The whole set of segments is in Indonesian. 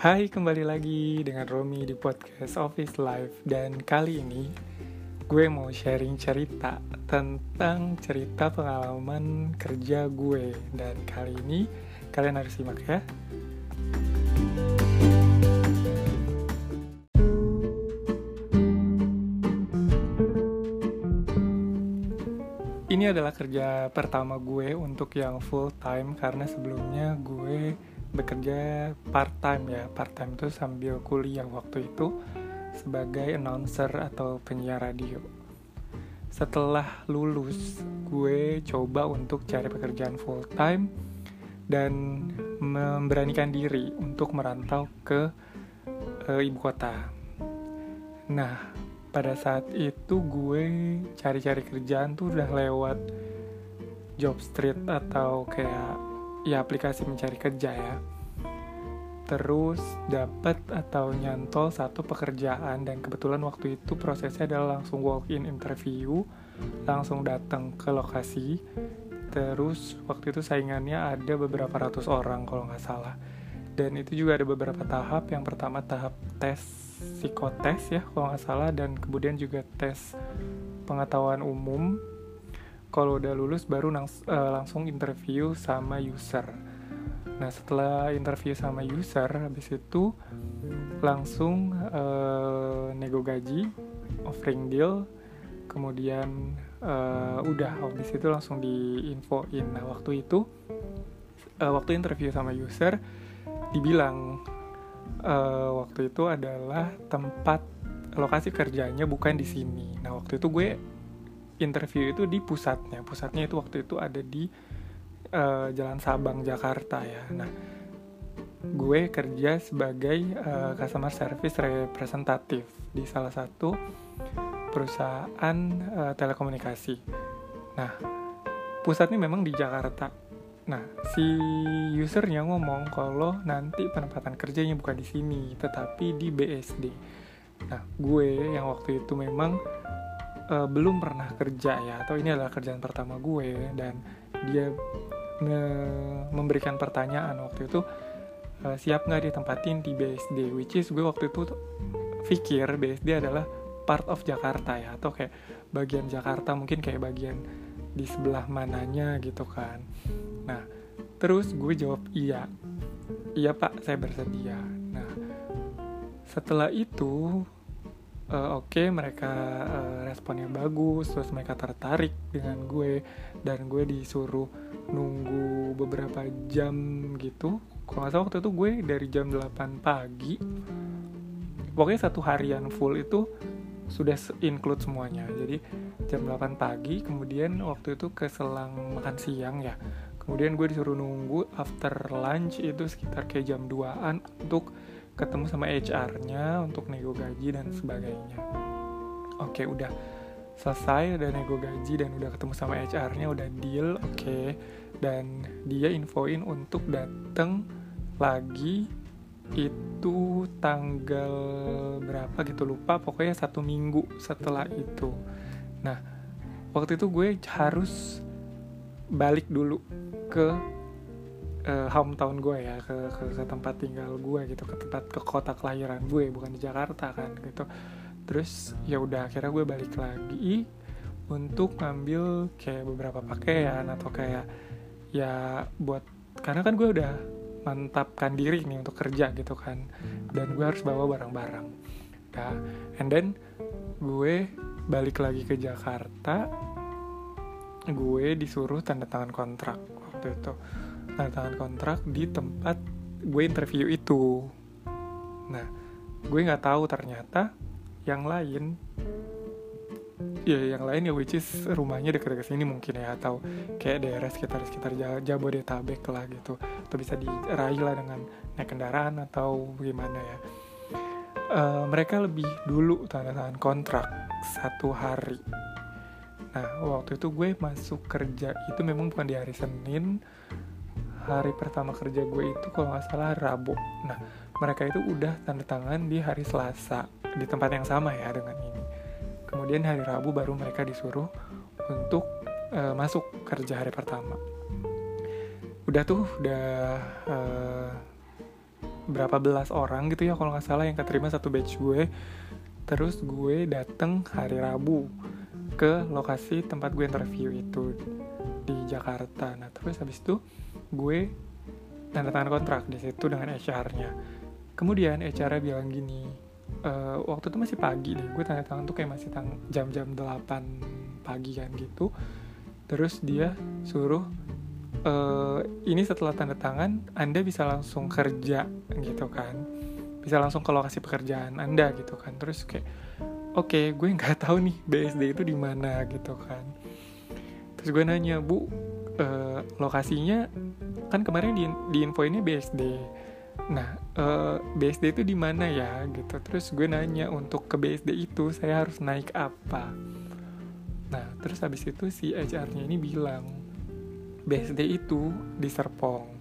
Hai, kembali lagi dengan Romi di podcast Office Life Dan kali ini gue mau sharing cerita tentang cerita pengalaman kerja gue. Dan kali ini kalian harus simak ya. Ini adalah kerja pertama gue untuk yang full time karena sebelumnya gue bekerja part time ya. Part time itu sambil kuliah waktu itu sebagai announcer atau penyiar radio. Setelah lulus gue coba untuk cari pekerjaan full time dan memberanikan diri untuk merantau ke e, ibu kota. Nah pada saat itu gue cari-cari kerjaan tuh udah lewat job street atau kayak ya aplikasi mencari kerja ya. Terus dapat atau nyantol satu pekerjaan dan kebetulan waktu itu prosesnya adalah langsung walk in interview langsung datang ke lokasi. Terus waktu itu saingannya ada beberapa ratus orang kalau nggak salah. Dan itu juga ada beberapa tahap. Yang pertama tahap tes psikotes ya kalau nggak salah. Dan kemudian juga tes pengetahuan umum kalau udah lulus baru langs uh, langsung interview sama user. Nah setelah interview sama user habis itu langsung uh, nego gaji offering deal. Kemudian uh, udah habis itu langsung diinfoin. Nah waktu itu uh, waktu interview sama user dibilang uh, waktu itu adalah tempat lokasi kerjanya bukan di sini. Nah waktu itu gue interview itu di pusatnya. Pusatnya itu waktu itu ada di uh, Jalan Sabang Jakarta ya. Nah gue kerja sebagai uh, customer service representatif di salah satu perusahaan uh, telekomunikasi. Nah pusatnya memang di Jakarta Nah, si usernya ngomong kalau nanti penempatan kerjanya bukan di sini, tetapi di BSD. Nah, gue yang waktu itu memang uh, belum pernah kerja ya, atau ini adalah kerjaan pertama gue, dan dia me- memberikan pertanyaan waktu itu, uh, siap nggak ditempatin di BSD? Which is gue waktu itu pikir BSD adalah part of Jakarta ya, atau kayak bagian Jakarta mungkin kayak bagian di sebelah mananya gitu kan. Nah terus gue jawab iya. Iya pak saya bersedia. Nah setelah itu uh, oke okay, mereka uh, responnya bagus terus mereka tertarik dengan gue dan gue disuruh nunggu beberapa jam gitu. Kalau nggak salah waktu itu gue dari jam 8 pagi pokoknya satu harian full itu sudah include semuanya. Jadi jam 8 pagi kemudian waktu itu ke selang makan siang ya. Kemudian gue disuruh nunggu after lunch itu sekitar kayak jam 2an untuk ketemu sama HR-nya untuk nego gaji dan sebagainya. Oke udah selesai udah nego gaji dan udah ketemu sama HR-nya udah deal oke. Dan dia infoin untuk dateng lagi itu tanggal berapa gitu lupa. Pokoknya satu minggu setelah itu. Nah waktu itu gue harus balik dulu ke uh, hometown gue ya ke, ke ke tempat tinggal gue gitu ke tempat ke kota kelahiran gue bukan di Jakarta kan gitu. Terus ya udah akhirnya gue balik lagi untuk ngambil kayak beberapa pakaian atau kayak ya buat karena kan gue udah mantapkan diri nih untuk kerja gitu kan dan gue harus bawa barang-barang. Nah and then gue balik lagi ke Jakarta gue disuruh tanda tangan kontrak waktu itu tanda tangan kontrak di tempat gue interview itu. Nah gue nggak tahu ternyata yang lain. Ya yang lain ya which is rumahnya dekat-dekat sini mungkin ya atau kayak daerah sekitar sekitar Jabodetabek lah gitu. Atau bisa diraih lah dengan naik kendaraan atau gimana ya. Uh, mereka lebih dulu tanda tangan kontrak satu hari. Nah waktu itu gue masuk kerja itu memang bukan di hari Senin hari pertama kerja gue itu kalau nggak salah Rabu. Nah mereka itu udah tanda tangan di hari Selasa di tempat yang sama ya dengan ini. Kemudian hari Rabu baru mereka disuruh untuk uh, masuk kerja hari pertama. Udah tuh udah uh, berapa belas orang gitu ya kalau nggak salah yang keterima satu batch gue. Terus gue dateng hari Rabu ke lokasi tempat gue interview itu di Jakarta. Nah terus habis itu gue tanda tangan kontrak di situ dengan HR-nya kemudian HR-nya bilang gini e, waktu itu masih pagi deh gue tanda tangan tuh kayak masih jam-jam 8 pagi kan gitu. Terus dia suruh e, ini setelah tanda tangan anda bisa langsung kerja gitu kan. Bisa langsung ke lokasi pekerjaan anda gitu kan. Terus kayak oke okay, gue nggak tahu nih BSD itu di mana gitu kan. Terus gue nanya bu uh, lokasinya kan kemarin di, info ini BSD nah uh, eh, BSD itu di mana ya gitu. Terus gue nanya untuk ke BSD itu saya harus naik apa? Nah terus habis itu si HR-nya ini bilang BSD itu di Serpong.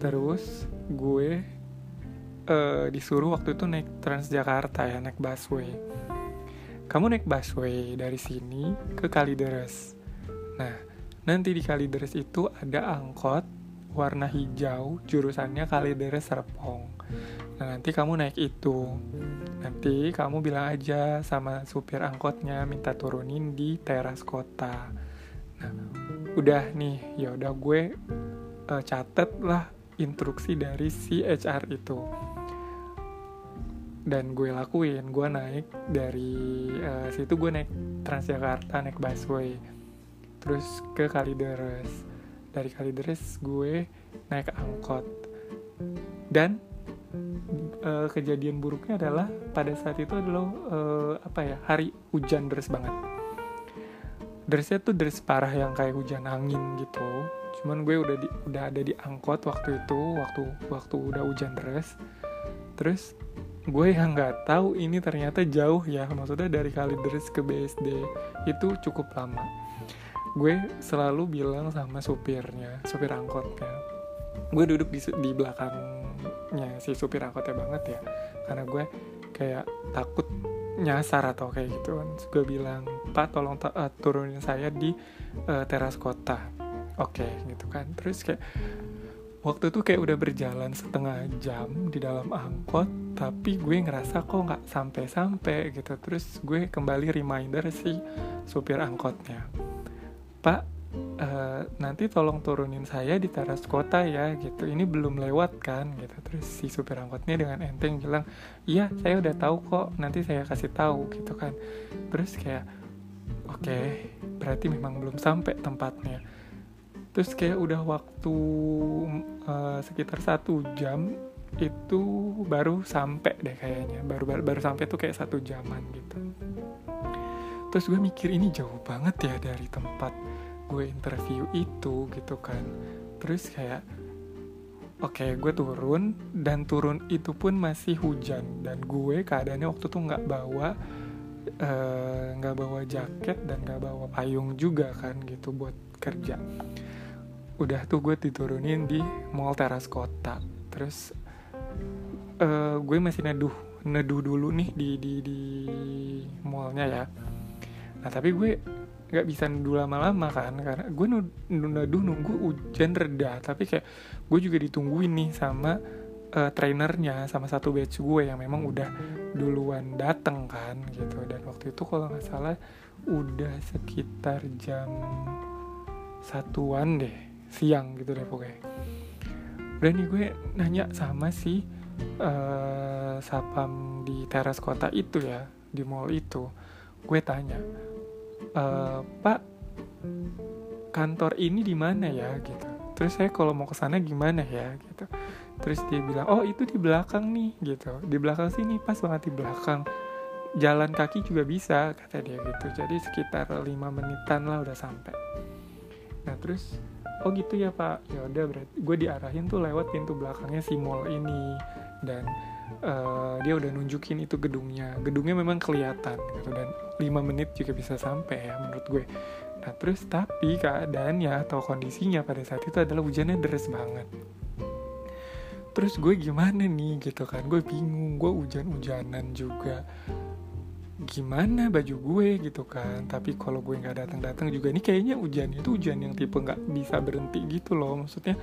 Terus gue uh, disuruh waktu itu naik Transjakarta ya naik busway. Kamu naik busway dari sini ke Kalideres. Nah nanti di Kalideres itu ada angkot warna hijau jurusannya Kalideres Serpong. Nah nanti kamu naik itu. Nanti kamu bilang aja sama supir angkotnya minta turunin di teras kota. Nah udah nih ya udah gue uh, catet lah instruksi dari si HR itu. Dan gue lakuin gue naik dari uh, situ gue naik Transjakarta naik busway terus ke Kalideres. Dari Kalideres gue naik angkot. Dan uh, kejadian buruknya adalah pada saat itu adalah uh, apa ya hari hujan deras banget. Deresnya tuh deres parah yang kayak hujan angin gitu. Cuman gue udah di, udah ada di angkot waktu itu waktu waktu udah hujan deras. Terus gue yang nggak tahu ini ternyata jauh ya. Maksudnya dari Kalideres ke BSD itu cukup lama gue selalu bilang sama supirnya supir angkotnya. Gue duduk di, di belakangnya si supir angkotnya banget ya. Karena gue kayak takut nyasar atau kayak gitu kan. Gue bilang pak tolong ta uh, turunin saya di uh, teras kota. Oke okay, gitu kan. Terus kayak waktu itu kayak udah berjalan setengah jam di dalam angkot tapi gue ngerasa kok nggak sampai-sampai gitu. Terus gue kembali reminder si supir angkotnya pak uh, nanti tolong turunin saya di teras kota ya gitu. Ini belum lewat kan gitu. Terus si supir angkotnya dengan enteng bilang iya saya udah tahu kok nanti saya kasih tahu gitu kan. Terus kayak oke okay, berarti memang belum sampai tempatnya. Terus kayak udah waktu uh, sekitar satu jam itu baru sampai deh kayaknya. Baru baru, baru sampai tuh kayak satu jaman gitu. Terus gue mikir ini jauh banget ya dari tempat gue interview itu gitu kan. Terus kayak oke okay, gue turun dan turun itu pun masih hujan dan gue keadaannya waktu tuh nggak bawa eh, nggak uh, bawa jaket dan nggak bawa payung juga kan gitu buat kerja. Udah tuh gue diturunin di mall teras kota. Terus uh, gue masih neduh neduh dulu nih di di di mallnya ya. Nah tapi gue nggak bisa neduh lama-lama kan karena gue neduh nunggu hujan reda tapi kayak gue juga ditungguin nih sama uh, trainernya sama satu batch gue yang memang udah duluan dateng kan gitu. Dan waktu itu kalau nggak salah udah sekitar jam satuan deh siang gitu deh pokoknya. Udah nih gue nanya sama si uh, sapam di teras kota itu ya di mall itu. Gue tanya e, pak kantor ini di mana ya? Gitu. Terus saya kalau mau ke sana gimana ya? Gitu. Terus dia bilang oh itu di belakang nih. Gitu. Di belakang sini pas banget di belakang. Jalan kaki juga bisa kata dia gitu. Jadi sekitar lima menitan lah udah sampai. Nah terus oh gitu ya pak. Ya udah berarti gue diarahin tuh lewat pintu belakangnya si mall ini. Dan uh, dia udah nunjukin itu gedungnya. Gedungnya memang kelihatan gitu dan 5 menit juga bisa sampai ya menurut gue. Nah terus tapi keadaannya atau kondisinya pada saat itu adalah hujannya deras banget. Terus gue gimana nih gitu kan? Gue bingung gue hujan-hujanan juga. Gimana baju gue gitu kan? Tapi kalau gue nggak datang-datang juga ini kayaknya hujan itu hujan yang tipe nggak bisa berhenti gitu loh. Maksudnya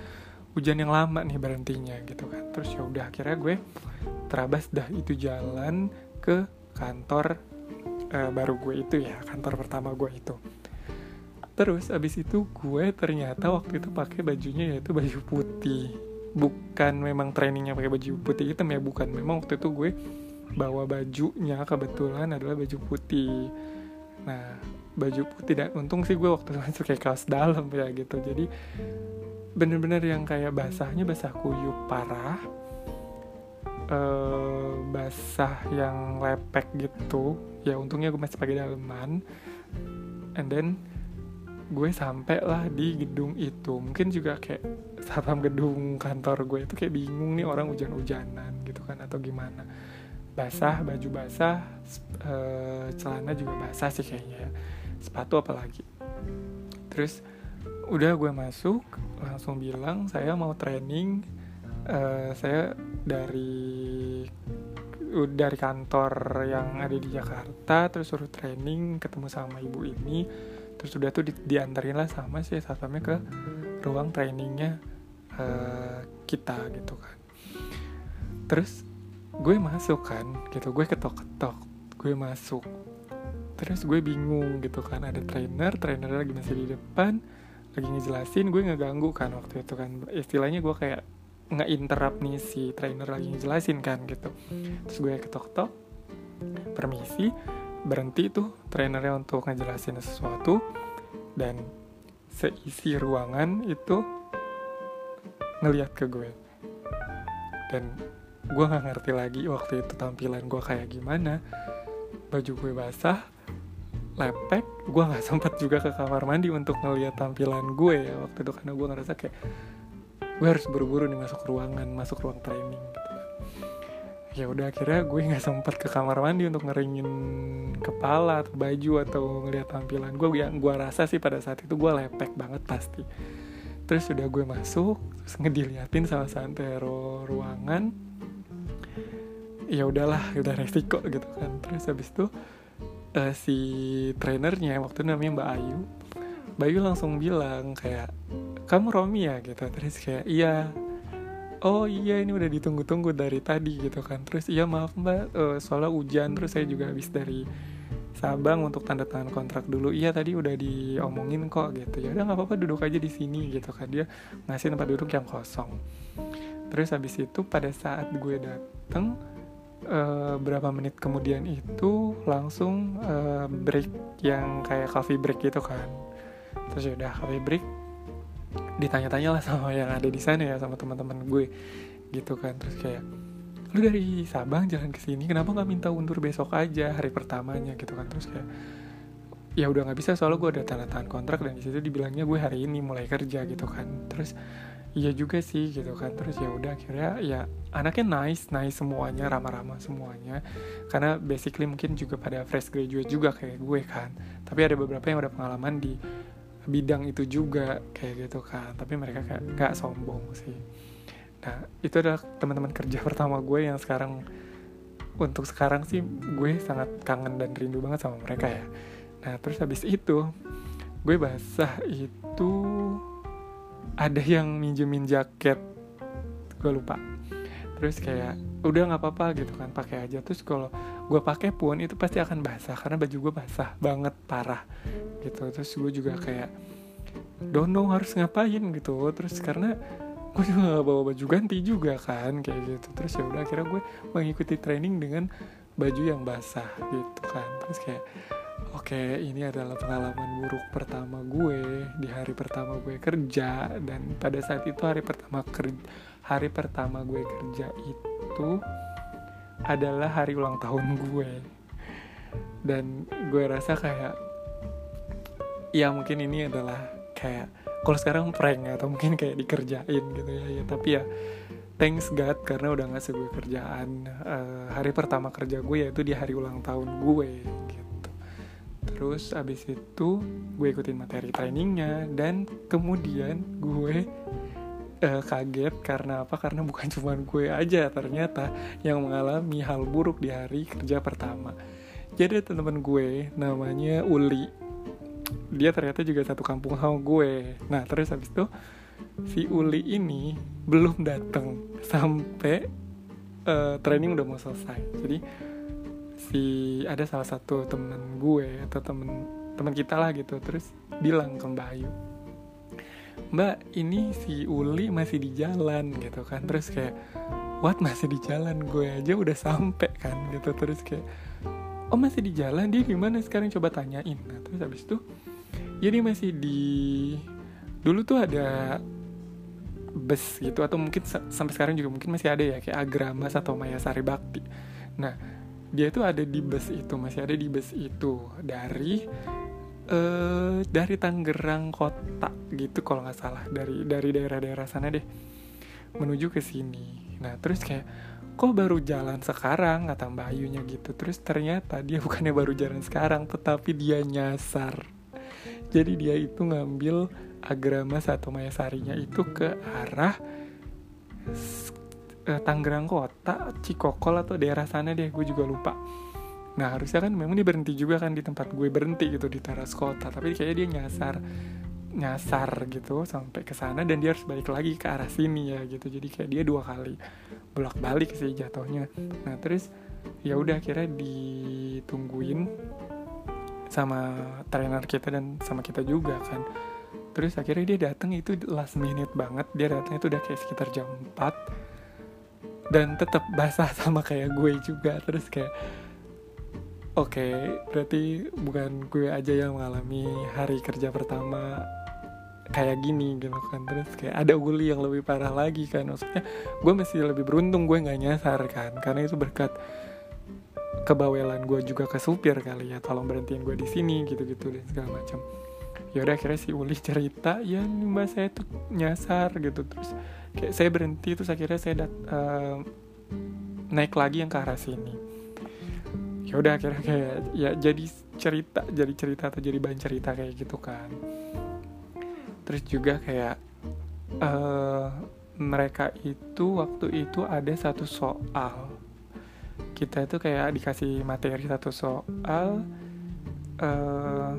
hujan yang lama nih berhentinya gitu kan. Terus ya udah akhirnya gue terabas dah itu jalan ke kantor uh, baru gue itu ya kantor pertama gue itu. Terus abis itu gue ternyata waktu itu pakai bajunya yaitu baju putih. Bukan memang trainingnya pakai baju putih hitam ya bukan. Memang waktu itu gue bawa bajunya kebetulan adalah baju putih. Nah baju putih dan untung sih gue waktu itu kayak kaos dalam ya gitu. Jadi bener-bener yang kayak basahnya basah kuyup parah uh, basah yang lepek gitu. Ya untungnya gue masih pakai daleman. And then gue sampai lah di gedung itu. Mungkin juga kayak satpam gedung kantor gue itu kayak bingung nih orang hujan-hujanan gitu kan atau gimana. Basah baju basah uh, celana juga basah sih kayaknya ya. Sepatu apalagi. Terus udah gue masuk langsung bilang saya mau training uh, saya dari dari kantor yang ada di Jakarta terus suruh training ketemu sama ibu ini. Terus udah tuh di, diantarin lah sama sih satpamnya ke ruang trainingnya uh, kita gitu kan. Terus gue masuk kan gitu. Gue ketok-ketok gue masuk. Terus gue bingung gitu kan ada trainer trainer lagi masih di depan lagi ngejelasin gue ngeganggu kan waktu itu kan. Istilahnya gue kayak nggak interrupt nih si trainer lagi ngejelasin kan gitu. Terus gue ketok-ketok permisi berhenti tuh trainernya untuk ngejelasin sesuatu dan seisi ruangan itu ngeliat ke gue. Dan gue nggak ngerti lagi waktu itu tampilan gue kayak gimana. Baju gue basah lepek gue nggak sempat juga ke kamar mandi untuk ngeliat tampilan gue ya waktu itu karena gue ngerasa kayak gue harus buru-buru nih masuk ruangan masuk ruang training gitu. Ya udah akhirnya gue nggak sempat ke kamar mandi untuk ngeringin kepala atau baju atau ngeliat tampilan. Gue yang gue rasa sih pada saat itu gue lepek banget pasti. Terus udah gue masuk terus ngediliatin sama santero ruangan. Ya udahlah udah resiko gitu kan. Terus habis itu uh, si trainernya waktu itu namanya Mbak Ayu Mbak Ayu langsung bilang kayak kamu Romi ya? Gitu. Terus kayak iya. Oh iya ini udah ditunggu-tunggu dari tadi gitu kan. Terus iya maaf mbak uh, soalnya hujan. Terus saya juga habis dari Sabang untuk tanda tangan kontrak dulu. Iya tadi udah diomongin kok gitu. Ya udah nggak apa-apa duduk aja di sini gitu kan. Dia ngasih tempat duduk yang kosong. Terus habis itu pada saat gue dateng uh, berapa menit kemudian itu langsung uh, break yang kayak coffee break gitu kan terus ya udah coffee break ditanya-tanya lah sama yang ada di sana ya sama teman-teman gue gitu kan. Terus kayak lu dari Sabang jalan ke sini kenapa nggak minta undur besok aja hari pertamanya? Gitu kan. Terus kayak ya udah nggak bisa soalnya gue ada tanda tangan kontrak dan di situ dibilangnya gue hari ini mulai kerja gitu kan. Terus iya juga sih gitu kan. Terus ya udah akhirnya ya anaknya nice nice semuanya ramah-ramah semuanya. Karena basically mungkin juga pada fresh graduate juga kayak gue kan. Tapi ada beberapa yang udah pengalaman di bidang itu juga kayak gitu kan tapi mereka kayak gak sombong sih. Nah itu adalah teman-teman kerja pertama gue yang sekarang untuk sekarang sih gue sangat kangen dan rindu banget sama mereka ya. Nah terus habis itu gue basah itu ada yang minjemin jaket gue lupa. Terus kayak udah nggak apa-apa gitu kan pakai aja. Terus kalau gue pakai pun itu pasti akan basah karena baju gue basah banget parah gitu. Terus gue juga kayak don't know harus ngapain gitu. Terus karena gue juga gak bawa baju ganti juga kan kayak gitu. Terus ya udah akhirnya gue mengikuti training dengan baju yang basah gitu kan. Terus kayak Oke, ini adalah pengalaman buruk pertama gue di hari pertama gue kerja dan pada saat itu hari pertama kerja hari pertama gue kerja itu adalah hari ulang tahun gue. Dan gue rasa kayak ya mungkin ini adalah kayak kalau sekarang prank atau mungkin kayak dikerjain gitu ya, ya tapi ya thanks God karena udah ngasih gue kerjaan uh, hari pertama kerja gue yaitu di hari ulang tahun gue gitu terus abis itu gue ikutin materi trainingnya dan kemudian gue uh, kaget karena apa? Karena bukan cuma gue aja ternyata yang mengalami hal buruk di hari kerja pertama. Jadi teman-teman gue namanya Uli. Dia ternyata juga satu kampung sama gue. Nah terus habis itu si Uli ini belum datang sampai uh, training udah mau selesai. Jadi si ada salah satu temen gue atau temen teman kita lah gitu terus bilang ke Mbak Ayu Mbak ini si Uli masih di jalan gitu kan. Terus kayak what masih di jalan? Gue aja udah sampai kan gitu. Terus kayak oh masih di jalan? Dia di mana sekarang? Coba tanyain. Nah terus habis itu ya dia masih di dulu tuh ada bus gitu atau mungkin sampai sekarang juga mungkin masih ada ya kayak Agramas atau Mayasari Bakti. Nah dia tuh ada di bus itu masih ada di bus itu. Dari uh, dari Tangerang kota gitu kalau nggak salah. Dari dari daerah-daerah sana deh. Menuju ke sini. Nah terus kayak kok baru jalan sekarang? kata Mbak Ayunya gitu. Terus ternyata dia bukannya baru jalan sekarang tetapi dia nyasar. Jadi dia itu ngambil agrama satu mayasarinya itu ke arah uh, Tangerang kota Cikokol atau daerah sana deh. Gue juga lupa nah harusnya kan memang dia berhenti juga kan di tempat gue berhenti gitu di teras kota tapi kayaknya dia nyasar nyasar gitu sampai ke sana dan dia harus balik lagi ke arah sini ya gitu. Jadi kayak dia dua kali bolak balik sih jatuhnya. Nah terus ya udah akhirnya ditungguin sama trainer kita dan sama kita juga kan. Terus akhirnya dia datang itu last minute banget. Dia datang itu udah kayak sekitar jam 4 dan tetap basah sama kayak gue juga. Terus kayak oke okay, berarti bukan gue aja yang mengalami hari kerja pertama kayak gini gitu kan. Terus kayak ada uli yang lebih parah lagi kan. Maksudnya gue masih lebih beruntung gue nggak nyasar kan. Karena itu berkat kebawelan gue juga ke supir kali ya. Tolong berhentiin gue di sini gitu-gitu dan segala macam. Ya udah akhirnya si Uli cerita ya mbak saya tuh nyasar gitu. Terus kayak saya berhenti terus akhirnya saya dat uh, naik lagi yang ke arah sini ya udah akhirnya kayak ya jadi cerita jadi cerita atau jadi bahan cerita kayak gitu kan. Terus juga kayak uh, mereka itu waktu itu ada satu soal. Kita itu kayak dikasih materi satu soal uh,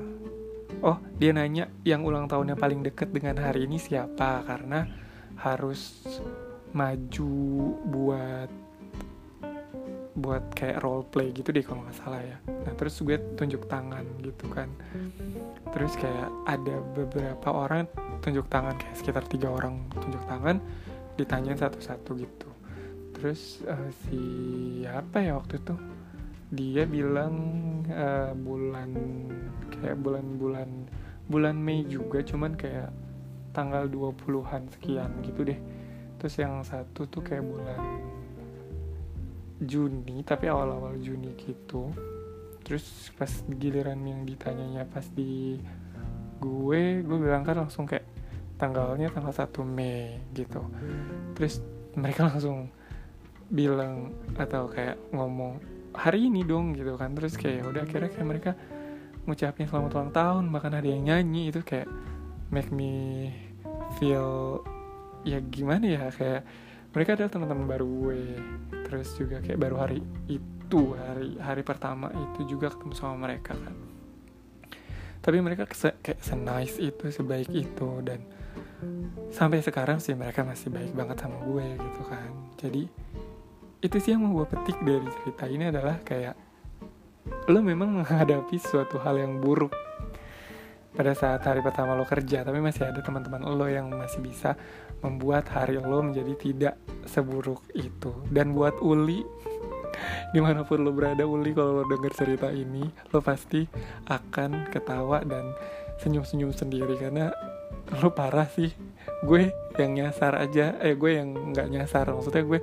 oh dia nanya yang ulang tahunnya paling deket dengan hari ini siapa? Karena harus maju buat buat kayak role play gitu deh kalau nggak salah ya. Nah terus gue tunjuk tangan gitu kan. Terus kayak ada beberapa orang tunjuk tangan kayak sekitar tiga orang tunjuk tangan ditanyain satu-satu gitu. Terus uh, si apa ya waktu itu? Dia bilang uh, bulan kayak bulan-bulan bulan Mei juga cuman kayak tanggal 20-an sekian gitu deh. Terus yang satu tuh kayak bulan Juni tapi awal-awal Juni gitu. Terus pas giliran yang ditanyanya pas di gue gue bilang kan langsung kayak tanggalnya tanggal 1 Mei gitu. Terus mereka langsung bilang atau kayak ngomong hari ini dong gitu kan. Terus kayak ya udah akhirnya kayak mereka ngucapin selamat ulang tahun bahkan ada yang nyanyi itu kayak make me feel ya gimana ya kayak mereka adalah teman-teman baru gue. Terus juga kayak baru hari itu hari hari pertama itu juga ketemu sama mereka kan. Tapi mereka kayak senice itu sebaik itu dan sampai sekarang sih mereka masih baik banget sama gue gitu kan. Jadi itu sih yang mau gue petik dari cerita ini adalah kayak lo memang menghadapi suatu hal yang buruk pada saat hari pertama lo kerja tapi masih ada teman-teman lo yang masih bisa membuat hari lo menjadi tidak seburuk itu. Dan buat Uli di mana pun lo berada Uli kalau lo denger cerita ini lo pasti akan ketawa dan senyum-senyum sendiri. Karena lo parah sih. Gue yang nyasar aja eh gue yang nggak nyasar. Maksudnya gue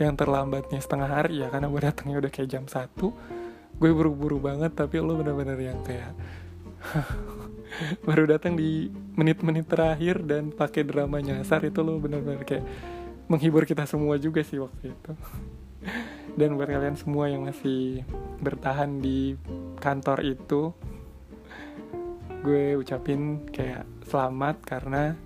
yang terlambatnya setengah hari ya karena gue datangnya udah kayak jam satu. Gue buru-buru banget tapi lo bener-bener yang kayak baru datang di menit-menit terakhir dan pakai drama nyasar itu lo benar-benar kayak menghibur kita semua juga sih waktu itu. Dan buat kalian semua yang masih bertahan di kantor itu gue ucapin kayak selamat karena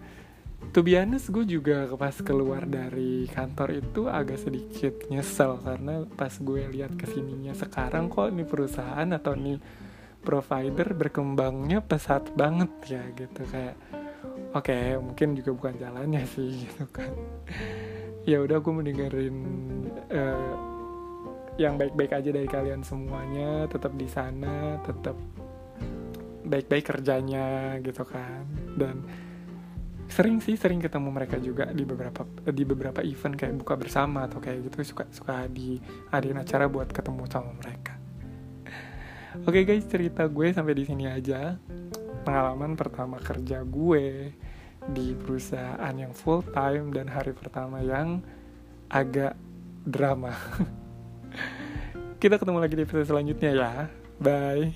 to be gue juga pas keluar dari kantor itu agak sedikit nyesel karena pas gue lihat ke sininya sekarang kok ini perusahaan atau nih provider berkembangnya pesat banget ya gitu. Kayak oke okay, mungkin juga bukan jalannya sih gitu kan. Ya udah aku mendengarin uh, yang baik-baik aja dari kalian semuanya tetap di sana tetap baik-baik kerjanya gitu kan. Dan sering sih sering ketemu mereka juga di beberapa di beberapa event kayak buka bersama atau kayak gitu suka suka di ada acara buat ketemu sama mereka. Oke okay guys cerita gue sampai di sini aja pengalaman pertama kerja gue di perusahaan yang full time dan hari pertama yang agak drama. Kita ketemu lagi di episode selanjutnya ya. Bye.